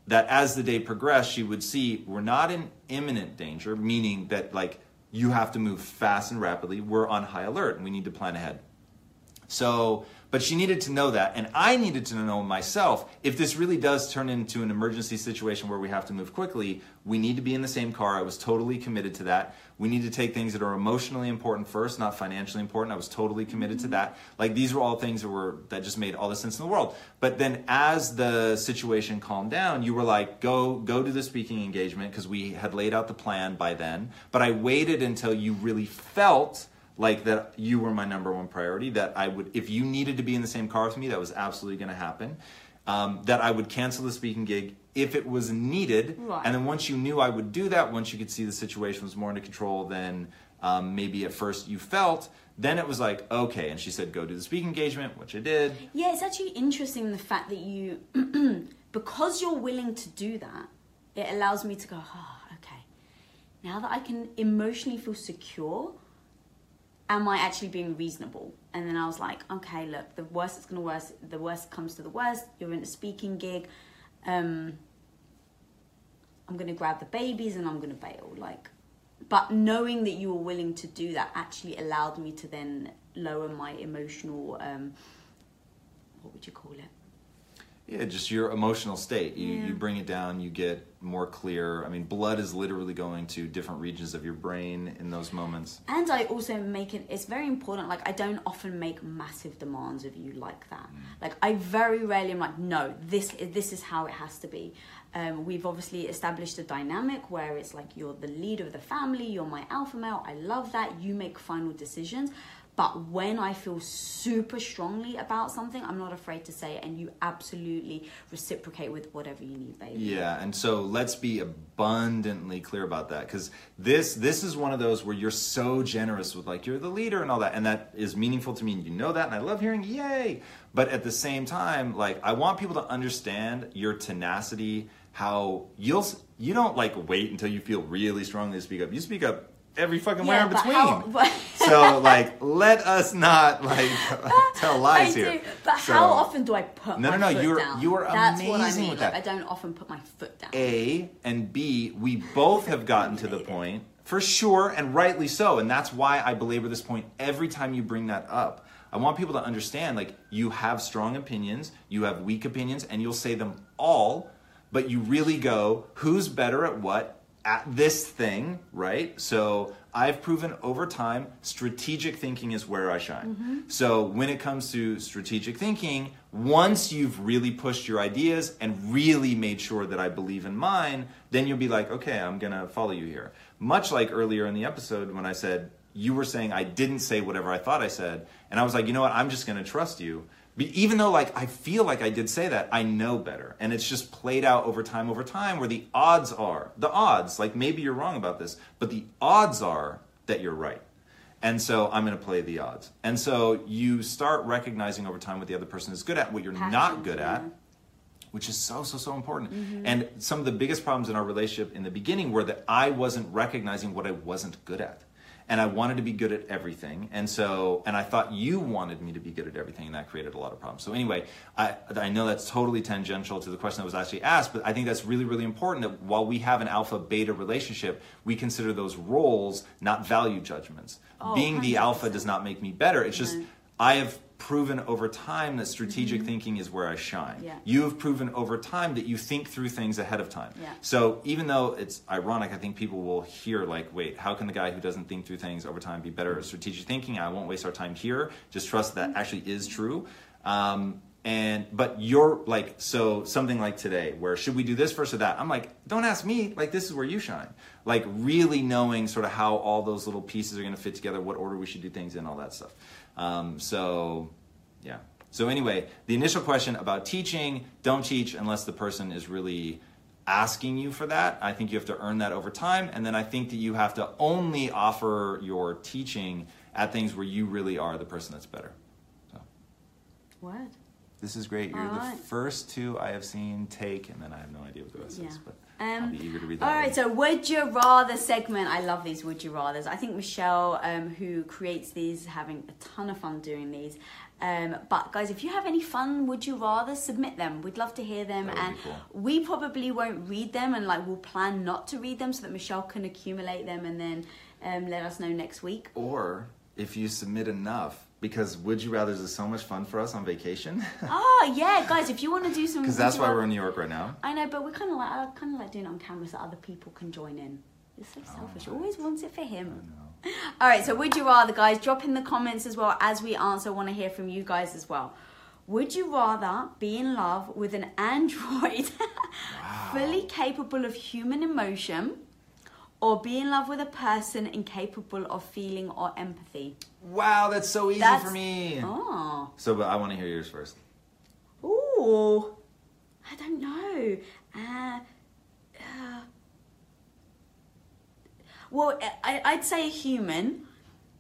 that as the day progressed, she would see we're not in imminent danger, meaning that like you have to move fast and rapidly. We're on high alert and we need to plan ahead. So, but she needed to know that, and I needed to know myself if this really does turn into an emergency situation where we have to move quickly, we need to be in the same car. I was totally committed to that. We need to take things that are emotionally important first, not financially important. I was totally committed to that. Like these were all things that were that just made all the sense in the world. But then as the situation calmed down, you were like, go go to the speaking engagement because we had laid out the plan by then. But I waited until you really felt like that you were my number one priority that i would if you needed to be in the same car with me that was absolutely going to happen um, that i would cancel the speaking gig if it was needed Right. and then once you knew i would do that once you could see the situation was more under control than um, maybe at first you felt then it was like okay and she said go do the speaking engagement which i did Yeah, it's actually interesting the fact that you, [CLEARS THROAT] because you're willing to do that, it allows me to go, oh, okay. Now that I can emotionally feel secure, am I actually being reasonable? And then I was like, okay, look, the worst is gonna worst. The worst comes to the worst. You're in a speaking gig. Um, I'm gonna grab the babies and I'm gonna bail. Like, but knowing that you were willing to do that actually allowed me to then lower my emotional. Um, what would you call it? Yeah, just your emotional state. You, Yeah. you bring it down, you get more clear. I mean, blood is literally going to different regions of your brain in those moments. And I also make it, it's very important. Like, I don't often make massive demands of you like that. Like, I very rarely am like, no, this, this is how it has to be. Um, we've obviously established a dynamic where it's like you're the leader of the family, you're my alpha male. I love that. You make final decisions. But when I feel super strongly about something, I'm not afraid to say it, and you absolutely reciprocate with whatever you need, baby. Yeah, and so let's be abundantly clear about that because this this is one of those where you're so generous with like you're the leader and all that, and that is meaningful to me, and you know that, and I love hearing yay. But at the same time, like I want people to understand your tenacity, how you'll you don't like wait until you feel really strongly to speak up. You speak up every fucking way Yeah, in between. how- [LAUGHS] but- so like, let us not like [LAUGHS] [LAUGHS] tell lies I here. do, but So- how often do I put No, my no, no, foot you are- down? you are That's what I mean. with like. I don't often put my foot down. A and B, we both have gotten to the point, for sure, and rightly so. And that's why I belabor this point every time you bring that up. I want people to understand like, you have strong opinions, you have weak opinions, and you'll say them all, but you really go, who's better at what at this thing, right? So I've proven over time, strategic thinking is where I shine. Mm-hmm. So when it comes to strategic thinking, once you've really pushed your ideas and really made sure that I believe in mine, then you'll be like, okay, I'm gonna follow you here. Much like earlier in the episode when I said, you were saying I didn't say whatever I thought I said, and I was like, you know what, I'm just gonna trust you. Be- Even though like I feel like I did say that, I know better. And it's just played out over time over time where the odds are, the odds, like maybe you're wrong about this, but the odds are that you're right. And so I'm going to play the odds. And so you start recognizing over time what the other person is good at, what you're not good yeah. at, which is so, so, so important. Mm-hmm. And some of the biggest problems in our relationship in the beginning were that I wasn't recognizing what I wasn't good at. And I wanted to be good at everything. And so, and I thought you wanted me to be good at everything, and that created a lot of problems. So, anyway, I, I know that's totally tangential to the question that was actually asked, but I think that's really, really important that while we have an alpha beta relationship, we consider those roles not value judgments. Oh, Being the alpha does not make me better. It's just, I have proven over time that strategic thinking is where I shine. Mm-hmm. Yeah. You have proven over time that you think through things ahead of time. Yeah. So even though it's ironic, I think people will hear like, wait, how can the guy who doesn't think through things over time be better at strategic thinking? I won't waste our time here. Just trust that actually is true. Um, and but you're like so something like today where should we do this first or that i'm like don't ask me like this is where you shine like really knowing sort of how all those little pieces are going to fit together what order we should do things in all that stuff um, so yeah so anyway the initial question about teaching don't teach unless the person is really asking you for that. I think you have to earn that over time. And then I think that you have to only offer your teaching at things where you really are the person that's better. So Word. this is great. You're Alright. the first two I have seen take, and then I have no idea what the rest Yeah. is, but I'll Um, be eager to read that. All right, one. so would you rather segment? I love these would you rather's. I think Michelle, um, who creates these, is having a ton of fun doing these. Um, but guys, if you have any fun would you rather, submit them. We'd love to hear them, and cool. we probably won't read them, and like we'll plan not to read them so that Michelle can accumulate them and then um, let us know next week. Or if you submit enough, because Would You Rather is so much fun for us on vacation. [LAUGHS] Oh yeah, guys, if you want to do some, Because that's why we're in New York right now. I know, but we're kind of like I kind of like doing it on camera so other people can join in. It's so selfish. Oh, always wants it for him. [LAUGHS] All right, so would you rather, guys? Drop in the comments as well as we answer. Want to hear from you guys as well. Would you rather be in love with an android [LAUGHS] fully capable of human emotion, or be in love with a person incapable of feeling or empathy? Wow, that's so easy That's- for me. Oh, So, but I want to hear yours first. ooh, I don't know. Uh, uh, well, I, I'd say a human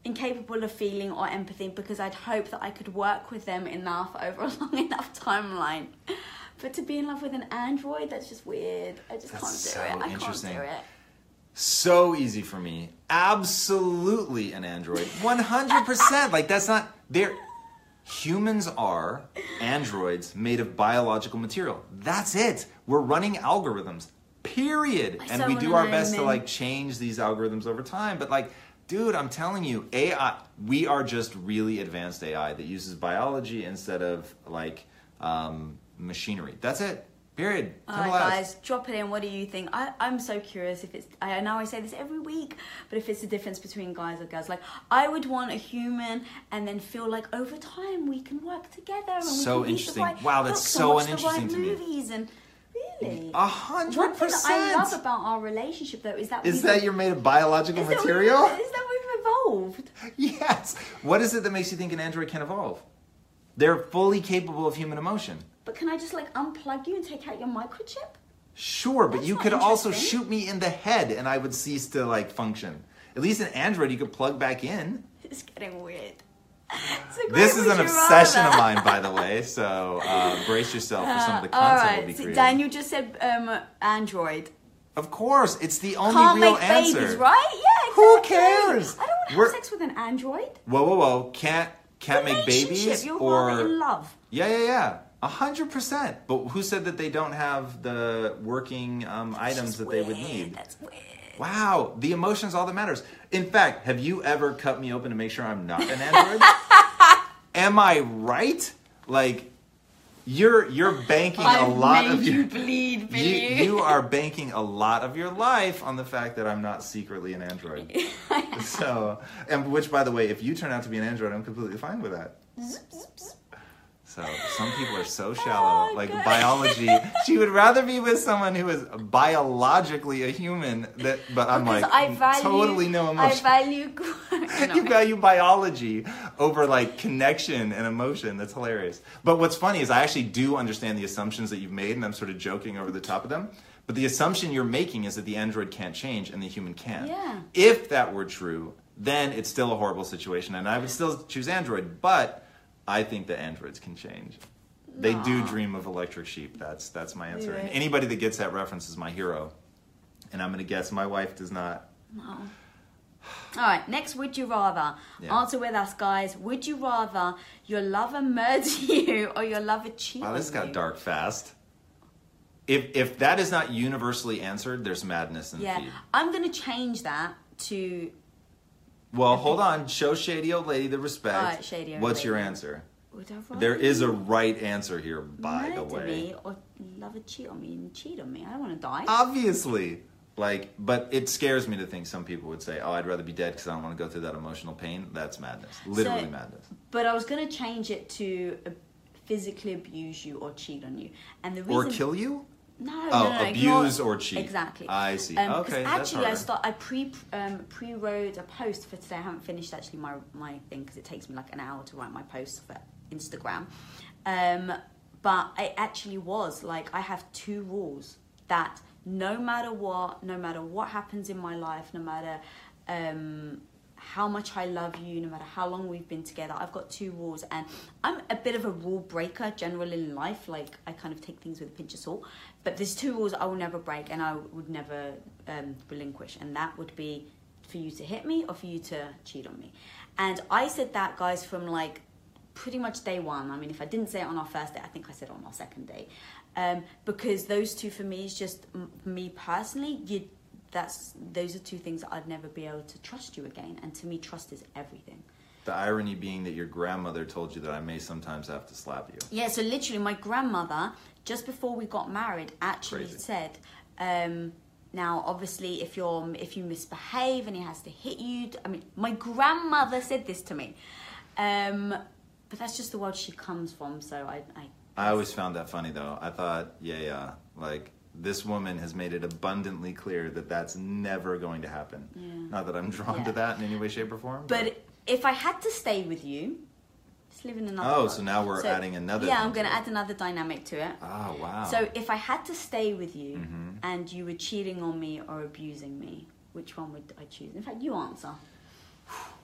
incapable of feeling or empathy because I'd hope that I could work with them enough over a [LAUGHS] long enough timeline. But to be in love with an android, that's just weird. I just That's can't do so it. I can't interesting. do it. So easy for me. Absolutely an android. 100%. like, that's not. They're. Humans are androids made of biological material. That's it. We're running algorithms. Period. And we do our best to like change these algorithms over time. But like, dude, I'm telling you, AI. We are just really advanced AI that uses biology instead of like um, machinery. That's it. Period. All right, guys, drop it in. What do you think? I, I'm so curious if it's. I know I say this every week, but if it's the difference between guys or girls, like I would want a human, and then feel like over time we can work together. And So we can read interesting. The right Wow, that's books and so watch the uninteresting right to me. movies and really. A hundred One thing that I love about our relationship, though, is that Is we've- that you're made of biological is that we've- material? Is that we've evolved? [LAUGHS] Yes. What is it that makes you think an android can evolve? They're fully capable of human emotion. But can I just like unplug you and take out your microchip? Sure, but That's you could also shoot me in the head and I would cease to like function. At least an android you could plug back in. It's getting weird. It's This is an obsession of mine, by the way. So uh, brace yourself for some of the [LAUGHS] Uh, content right, we'll be creating. Daniel just said um, Android. Of course, it's the only Can't real make answer. babies, right? Yeah. Who cares? I don't want to have We're- sex with an android. Whoa, whoa, whoa! Can't can't make babies You're or in love. Yeah, yeah, yeah. A hundred percent. But who said that they don't have the working um, items that they would need? That's weird. Wow, the emotion's all that matters. In fact, have you ever cut me open to make sure I'm not an android? [LAUGHS] Am I right? Like, you're you're banking a I've lot made of you your bleed, [LAUGHS] you, you are banking a lot of your life on the fact that I'm not secretly an android. [LAUGHS] so, and which, by the way, if you turn out to be an android, I'm completely fine with that. So some people are so [LAUGHS] oh shallow, Oh, like God. biology. She would rather be with someone who is biologically a human. That, but I'm Because like I mm, value, totally no emotion. I value. [LAUGHS] [LAUGHS] No. you value biology over like connection and emotion. That's hilarious. But what's funny is I actually do understand the assumptions that you've made, and I'm sort of joking over the top of them. But the assumption you're making is that the android can't change and the human can. Yeah. If that were true, then it's still a horrible situation, and I would still choose android. But I think that androids can change. They do dream of electric sheep. That's that's my answer. And anybody that gets that reference is my hero. And I'm gonna guess my wife does not. No. All right, next, would you rather? Yeah. Answer with us, guys. Would you rather your lover murder [LAUGHS] you or your lover cheat Wow, on this got dark fast. If if that is not universally answered, there's madness in the Yeah, feed. I'm gonna change that to Well, hold on. Show shady old lady the respect. All right, shady old What's your lady. answer? would I rather There is a right answer here, by the murder way. me or lover cheat on me and cheat on me. I don't want to die. Obviously. Like, but it scares me to think some people would say, "Oh, I'd rather be dead because I don't want to go through that emotional pain." That's madness. Literally So- madness. But I was gonna change it to uh, physically abuse you or cheat on you, and the reason Or kill you? No, Oh, no, no, abuse ignore- or cheat. Exactly. I see. Um, Okay, actually, I start. I pre um, pre wrote a post for today. I haven't finished actually my my thing because it takes me like an hour to write my posts for Instagram. Um, but it actually was like I have two rules. that no matter what, no matter what happens in my life, no matter um, how much I love you, no matter how long we've been together, I've got two rules, and I'm a bit of a rule breaker generally in life. Like I kind of take things with a pinch of salt, but there's two rules I will never break and I would never um, relinquish, and that would be for you to hit me or for you to cheat on me. And I said that, guys, from like pretty much day one. I mean, if I didn't say it on our first day, I think I said it on our second day. Um, because those two for me is just me personally. You, that's those are two things that I'd never be able to trust you again. And to me, trust is everything. The irony being that your grandmother told you that I may sometimes have to slap you. Yeah, so literally, my grandmother, just before we got married, actually Crazy. said, um, "Now, obviously, if you're if you misbehave and he has to hit you, I mean, my grandmother said this to me, um, but that's just the world she comes from. So I, I, I always found that funny though. I thought, yeah, yeah, like this woman has made it abundantly clear that that's never going to happen. Not that I'm drawn Yeah. to that in any way, shape, or form. but if I had to stay with you, just live in another. Oh, world. so now we're adding another Yeah, I'm going to to add another dynamic to it. oh wow. So if I had to stay with you Mm-hmm. and you were cheating on me or abusing me, which one would I choose? In fact, you answer.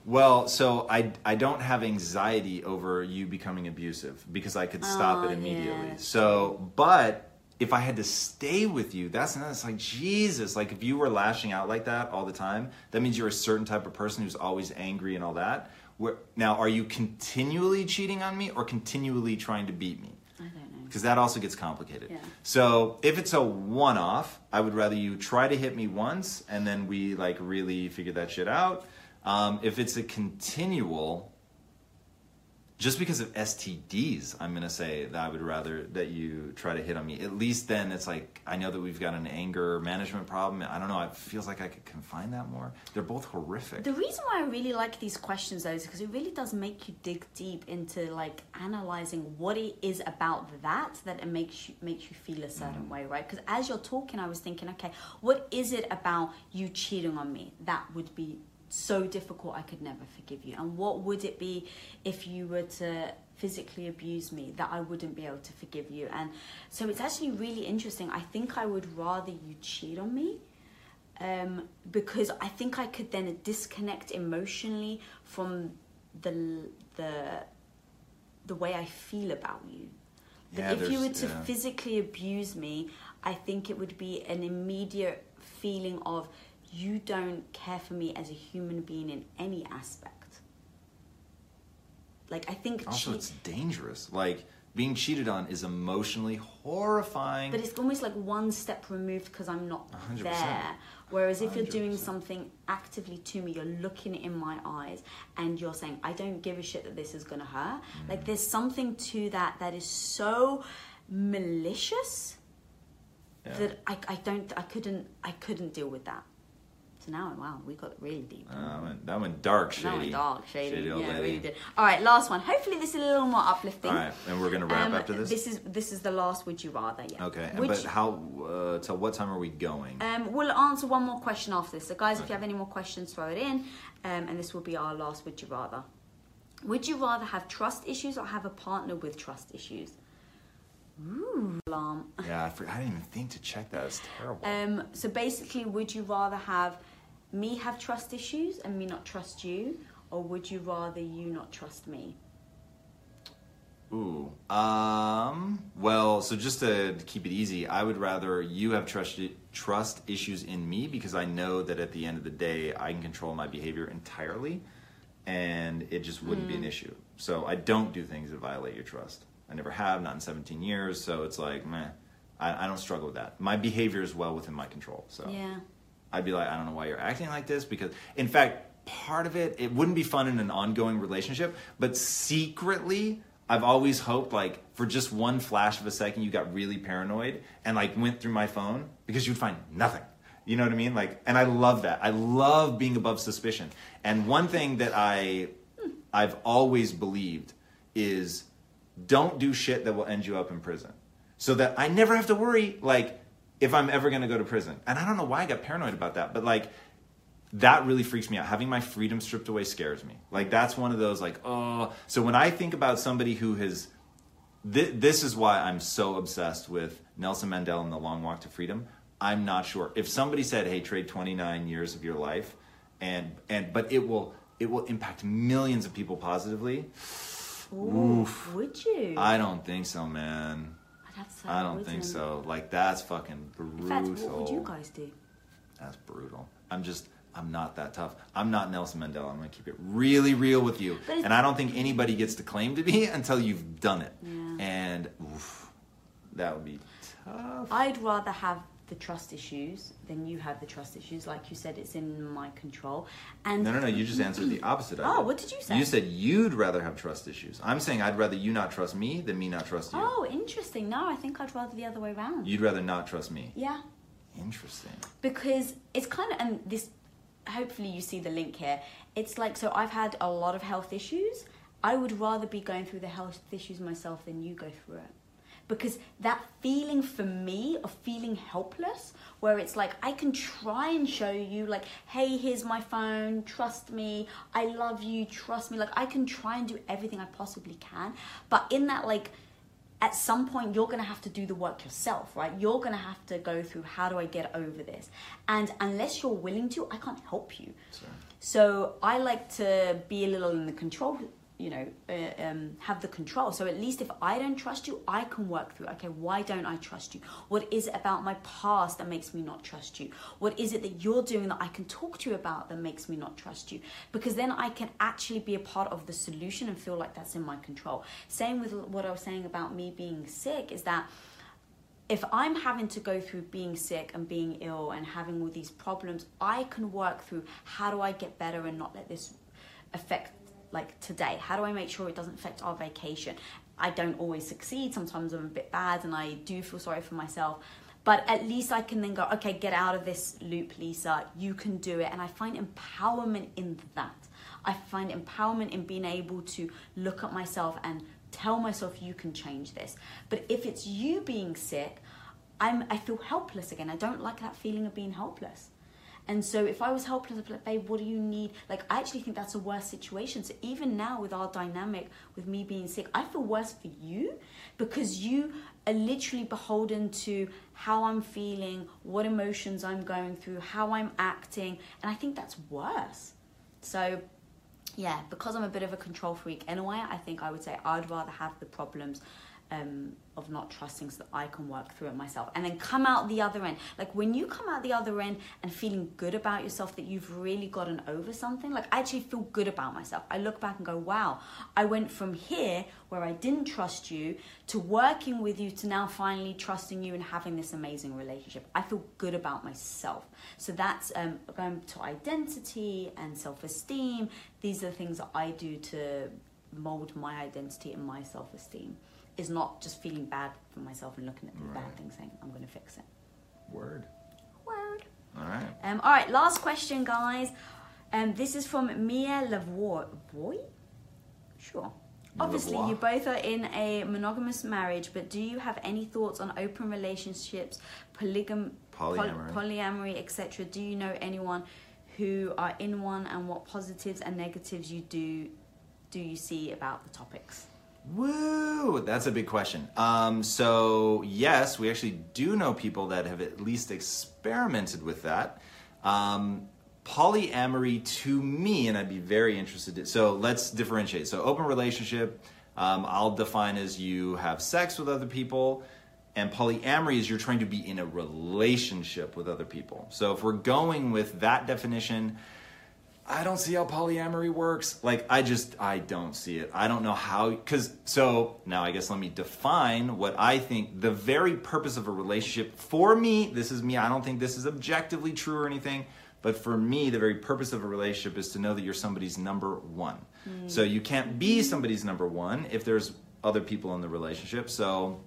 Well, so I, I don't have anxiety over you becoming abusive because I could stop Oh, it immediately. yeah. So, but if I had to stay with you, that's not, it's like Jesus. Like if you were lashing out like that all the time, that means you're a certain type of person who's always angry and all that. Where, now, are you continually cheating on me or continually trying to beat me? I don't know. because that also gets complicated. Yeah. So if it's a one-off, I would rather you try to hit me once and then we like really figure that shit out. Um, if it's a continual, just because of STDs, I'm gonna say that I would rather that you try to hit on me. At least then it's like I know that we've got an anger management problem. I don't know. It feels like I could confine that more. They're both horrific. The reason why I really like these questions though is because it really does make you dig deep into like analyzing what it is about that that it makes you makes you feel a certain mm-hmm. way, right? Because as you're talking, I was thinking, okay, what is it about you cheating on me that would be so difficult I could never forgive you? And what would it be if you were to physically abuse me that I wouldn't be able to forgive you? And so it's actually really interesting. I think I would rather you cheat on me um, because I think I could then disconnect emotionally from the the the way I feel about you. But Yeah, if you were to yeah. physically abuse me, I think it would be an immediate feeling of you don't care for me as a human being in any aspect. Like I think also, cheat- it's dangerous. Like being cheated on is emotionally horrifying. But it's almost like one step removed because I'm not 100%. there. Whereas if you're doing something actively to me, you're looking in my eyes and you're saying, I don't give a shit that this is gonna hurt. Mm. Like there's something to that that is so malicious Yeah. that I, I don't I couldn't I couldn't deal with that. So now wow, we got really deep. Uh, that, went, that went dark, shady. That went dark, shady. old yeah, really did. All right, last one. Hopefully this is a little more uplifting. All right, and we're gonna wrap Um, after this. This is this is the last. Would you rather? Yeah. okay, Would but you- how? Uh, till what time are we going? Um, we'll answer one more question after this. So, guys, if you have any more questions, throw it in. Um, and this will be our last Would You Rather. Would you rather have trust issues or have a partner with trust issues? Ooh, alarm. yeah, I, for, I didn't even think to check that. It's terrible. Um, so, basically, would you rather have me have trust issues and me not trust you? Or would you rather you not trust me? Ooh. Um. Well, so just to keep it easy, I would rather you have trust trust issues in me because I know that at the end of the day, I can control my behavior entirely, and it just wouldn't Mm. be an issue. So I don't do things that violate your trust. I never have, not in 17 years. So it's like, meh. I, I don't struggle with that. My behavior is well within my control. So Yeah. I'd be like, I don't know why you're acting like this because, in fact, part of it, it wouldn't be fun in an ongoing relationship, but secretly, I've always hoped, like, for just one flash of a second, you got really paranoid and, like, went through my phone because you'd find nothing. You know what I mean? Like, and I love that. I love being above suspicion. And one thing that I, I've always believed is don't do shit that will end you up in prison. So that I never have to worry, like, if I'm ever gonna go to prison. And I don't know why I got paranoid about that, but like, that really freaks me out. Having my freedom stripped away scares me. Like, that's one of those, like, oh. So when I think about somebody who has Th- this is why I'm so obsessed with Nelson Mandela and the Long Walk to Freedom. I'm not sure if somebody said, "Hey, trade 29 years of your life," and and but it will it will impact millions of people positively. Ooh, Would you? I don't think so, man. I'd have to say I don't think so. Like that's fucking brutal. In what would you guys do? That's brutal. I'm just, I'm not that tough. I'm not Nelson Mandela. I'm gonna keep it really real with you. And I don't think anybody gets to claim to be [LAUGHS] until you've done it. Yeah. And oof, that would be tough. I'd rather have the trust issues then you have the trust issues. Like you said, it's in my control. And No, no, no. You just answered the opposite. Oh, what did you say? You said you'd rather have trust issues. I'm saying I'd rather you not trust me than me not trust you. Oh, interesting. No, I think I'd rather the other way around. You'd rather not trust me. yeah, Interesting. because it's kind of and this. Hopefully, you see the link here. It's like so. I've had a lot of health issues. I would rather be going through the health issues myself than you go through it. Because that feeling for me of feeling helpless, where it's like I can try and show you, like, hey, here's my phone, trust me, I love you, trust me. Like, I can try and do everything I possibly can. But in that, like, at some point you're going to have to do the work yourself right you're going to have to go through how do i get over this and unless you're willing to i can't help you Sure. so i like to be a little in the control you know uh, um, have the control. So at least if i don't trust you i can work through okay why don't i trust you? What is it about my past that makes me not trust you? What is it that you're doing that i can talk to you about that makes me not trust you? Because then i can actually be a part of the solution and feel like that's in my control. Same with what i was saying about me being sick is that if I'm having to go through being sick and being ill and having all these problems, I can work through how do I get better and not let this affect like today? How do I make sure it doesn't affect our vacation? I don't always succeed. Sometimes I'm a bit bad and I do feel sorry for myself. But at least I can then go, okay, get out of this loop, Lisa. You can do it. And I find empowerment in that. I find empowerment in being able to look at myself and tell myself you can change this. But if it's you being sick, I'm I feel helpless again. I don't like that feeling of being helpless. And so if I was helpless, I'd be like, babe, what do you need? Like, I actually think that's a worse situation. So even now with our dynamic, with me being sick, I feel worse for you because you are literally beholden to how I'm feeling, what emotions I'm going through, how I'm acting. And I think that's worse. So yeah, because I'm a bit of a control freak anyway, I think I would say I'd rather have the problems um, of not trusting so that I can work through it myself and then come out the other end. Like when you come out the other end and feeling good about yourself that you've really gotten over something, like I actually feel good about myself. I look back and go, wow, I went from here where I didn't trust you to working with you to now finally trusting you and having this amazing relationship. I feel good about myself. So that's um, going to identity and self esteem. These are the things that I do to mold my identity and my self esteem. Is not just feeling bad for myself and looking at the bad things saying, I'm going to fix it. Word. Word. All right. Um, all right, last question, guys. Um, this is from Mia Lavoie. Boy? Sure. Obviously, you both are in a monogamous marriage, but do you have any thoughts on open relationships, polygam, poly- Polyamory. polyamory, etc.? Do you know anyone who are in one, and what positives and negatives you do do you see about the topics? Woo! That's a big question. Um, so yes, we actually do know people that have at least experimented with that. Um, polyamory to me, and I'd be very interested. In, so let's differentiate. So open relationship, um, I'll define as you have sex with other people, and polyamory is you're trying to be in a relationship with other people. So if we're going with that definition. I don't see how polyamory works. Like, I just, I don't see it. I don't know how, because, so now I guess let me define what I think the very purpose of a relationship for me, this is me, I don't think this is objectively true or anything, but for me, the very purpose of a relationship is to know that you're somebody's number one. So you can't be somebody's number one if there's other people in the relationship. So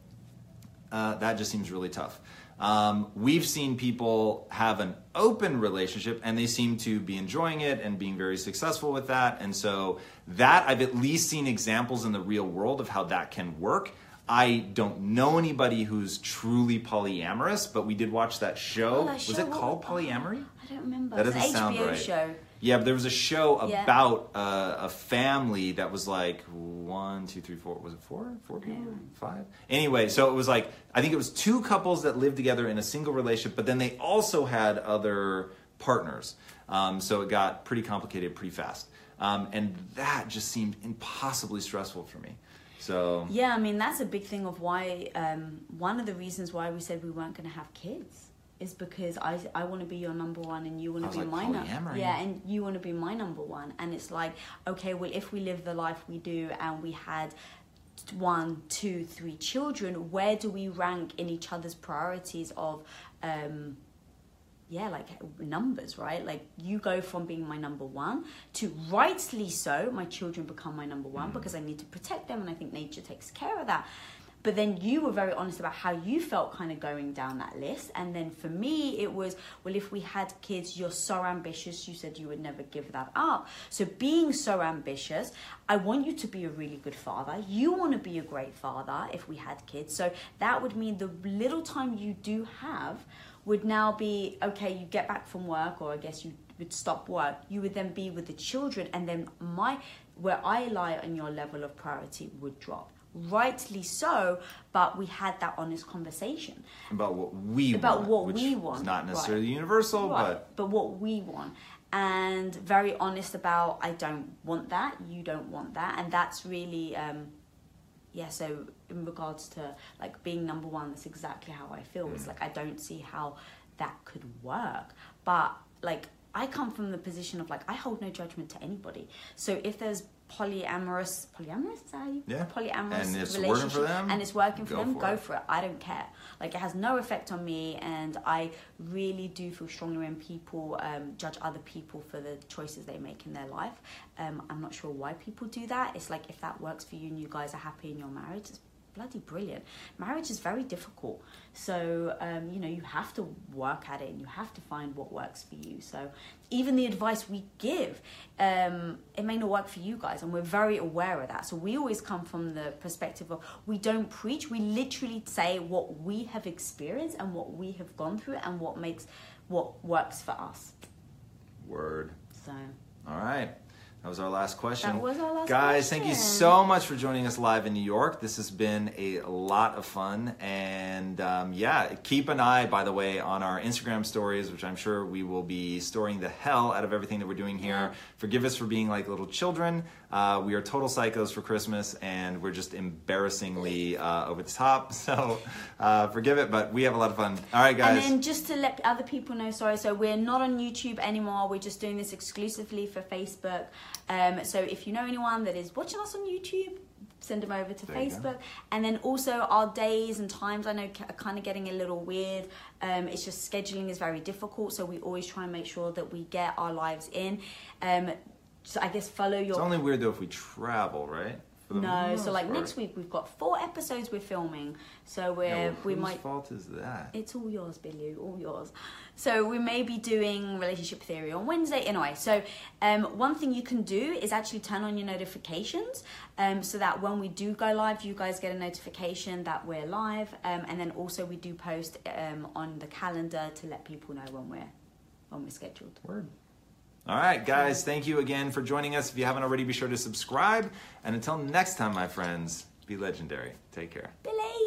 uh, that just seems really tough. Um, we've seen people have an open relationship and they seem to be enjoying it and being very successful with that. And so, that I've at least seen examples in the real world of how that can work. I don't know anybody who's truly polyamorous, but we did watch that show. Oh, that Was show, it called Polyamory? I don't remember. That It's an doesn't sound HBO right. show. Yeah, but there was a show Yeah. about uh, a family that was like one, two, three, four. Was it four? Four people? Five? Anyway, so it was like I think it was two couples that lived together in a single relationship, but then they also had other partners. Um, so it got pretty complicated pretty fast, um, and that just seemed impossibly stressful for me. So Yeah, I mean that's a big thing of why um, one of the reasons why we said we weren't going to have kids is because I I want to be your number one and you want to be like, my number yeah and you want to be my number one and it's like okay well if we live the life we do and we had one two three children where do we rank in each other's priorities of um, yeah, like numbers, right? Like you go from being my number one to rightly so, my children become my number one because I need to protect them and I think nature takes care of that. But then you were very honest about how you felt kind of going down that list. And then for me, it was, well, if we had kids, you're so ambitious. You said you would never give that up. So being so ambitious, I want you to be a really good father. You want to be a great father if we had kids. So that would mean the little time you do have would now be okay you get back from work or i guess you would stop work you would then be with the children and then my where i lie on your level of priority would drop rightly so but we had that honest conversation. About what we About want, what which we want, not necessarily right. universal, Right, but but what we want. And very honest about i don't want that you don't want that. And that's really um yeah so in regards to like being number one that's exactly how i feel. It's like i don't see how that could work. But like i come from the position of like i hold no judgment to anybody. So if there's polyamorous polyamorous is that how you Yeah. polyamorous And it's working relationship. for them, and it's working for go them. for go it. for it. I don't care. Like it has no effect on me and i really do feel strongly when people um, judge other people for the choices they make in their life. Um, i'm not sure why people do that. It's like if that works for you and you guys are happy in your marriage it's bloody brilliant. Marriage is very difficult. So um, you know you have to work at it and you have to find what works for you. So even the advice we give um, it may not work for you guys and we're very aware of that. So we always come from the perspective of we don't preach we literally say what we have experienced and what we have gone through and what makes what works for us. Word. so All right. That was our last question. That was our last Guys, thank you so much for joining us live in New York. This has been a lot of fun. And um, yeah, keep an eye, by the way, on our Instagram stories, which I'm sure we will be storing the hell out of everything that we're doing here. Yeah. Forgive us for being like little children. Uh, we are total psychos for Christmas, and we're just embarrassingly uh, over the top. [LAUGHS] So uh, forgive it, but we have a lot of fun. All right, guys. And then just to let other people know, sorry, so we're not on YouTube anymore. We're just doing this exclusively for Facebook. Um, so if you know anyone that is watching us on YouTube, send them over to There. Facebook. And then also our days and times I know are kind of getting a little weird. Um, it's just scheduling is very difficult, so we always try and make sure that we get our lives in. Um, so I guess follow your it's only weird though if we travel, right? No. So like part. next week we've got four episodes we're filming. So we're Yeah, well, we whose might fault is that? it's all yours, Billy, all yours. So we may be doing relationship theory on Wednesday. Anyway, so um, one thing you can do is actually turn on your notifications, um, so that when we do go live, you guys get a notification that we're live, um, and then also we do post um, on the calendar to let people know when we're when we're scheduled. Word. All right, guys, thank you again for joining us. If you haven't already, be sure to subscribe. And until next time, my friends, be legendary. Take care. Believe.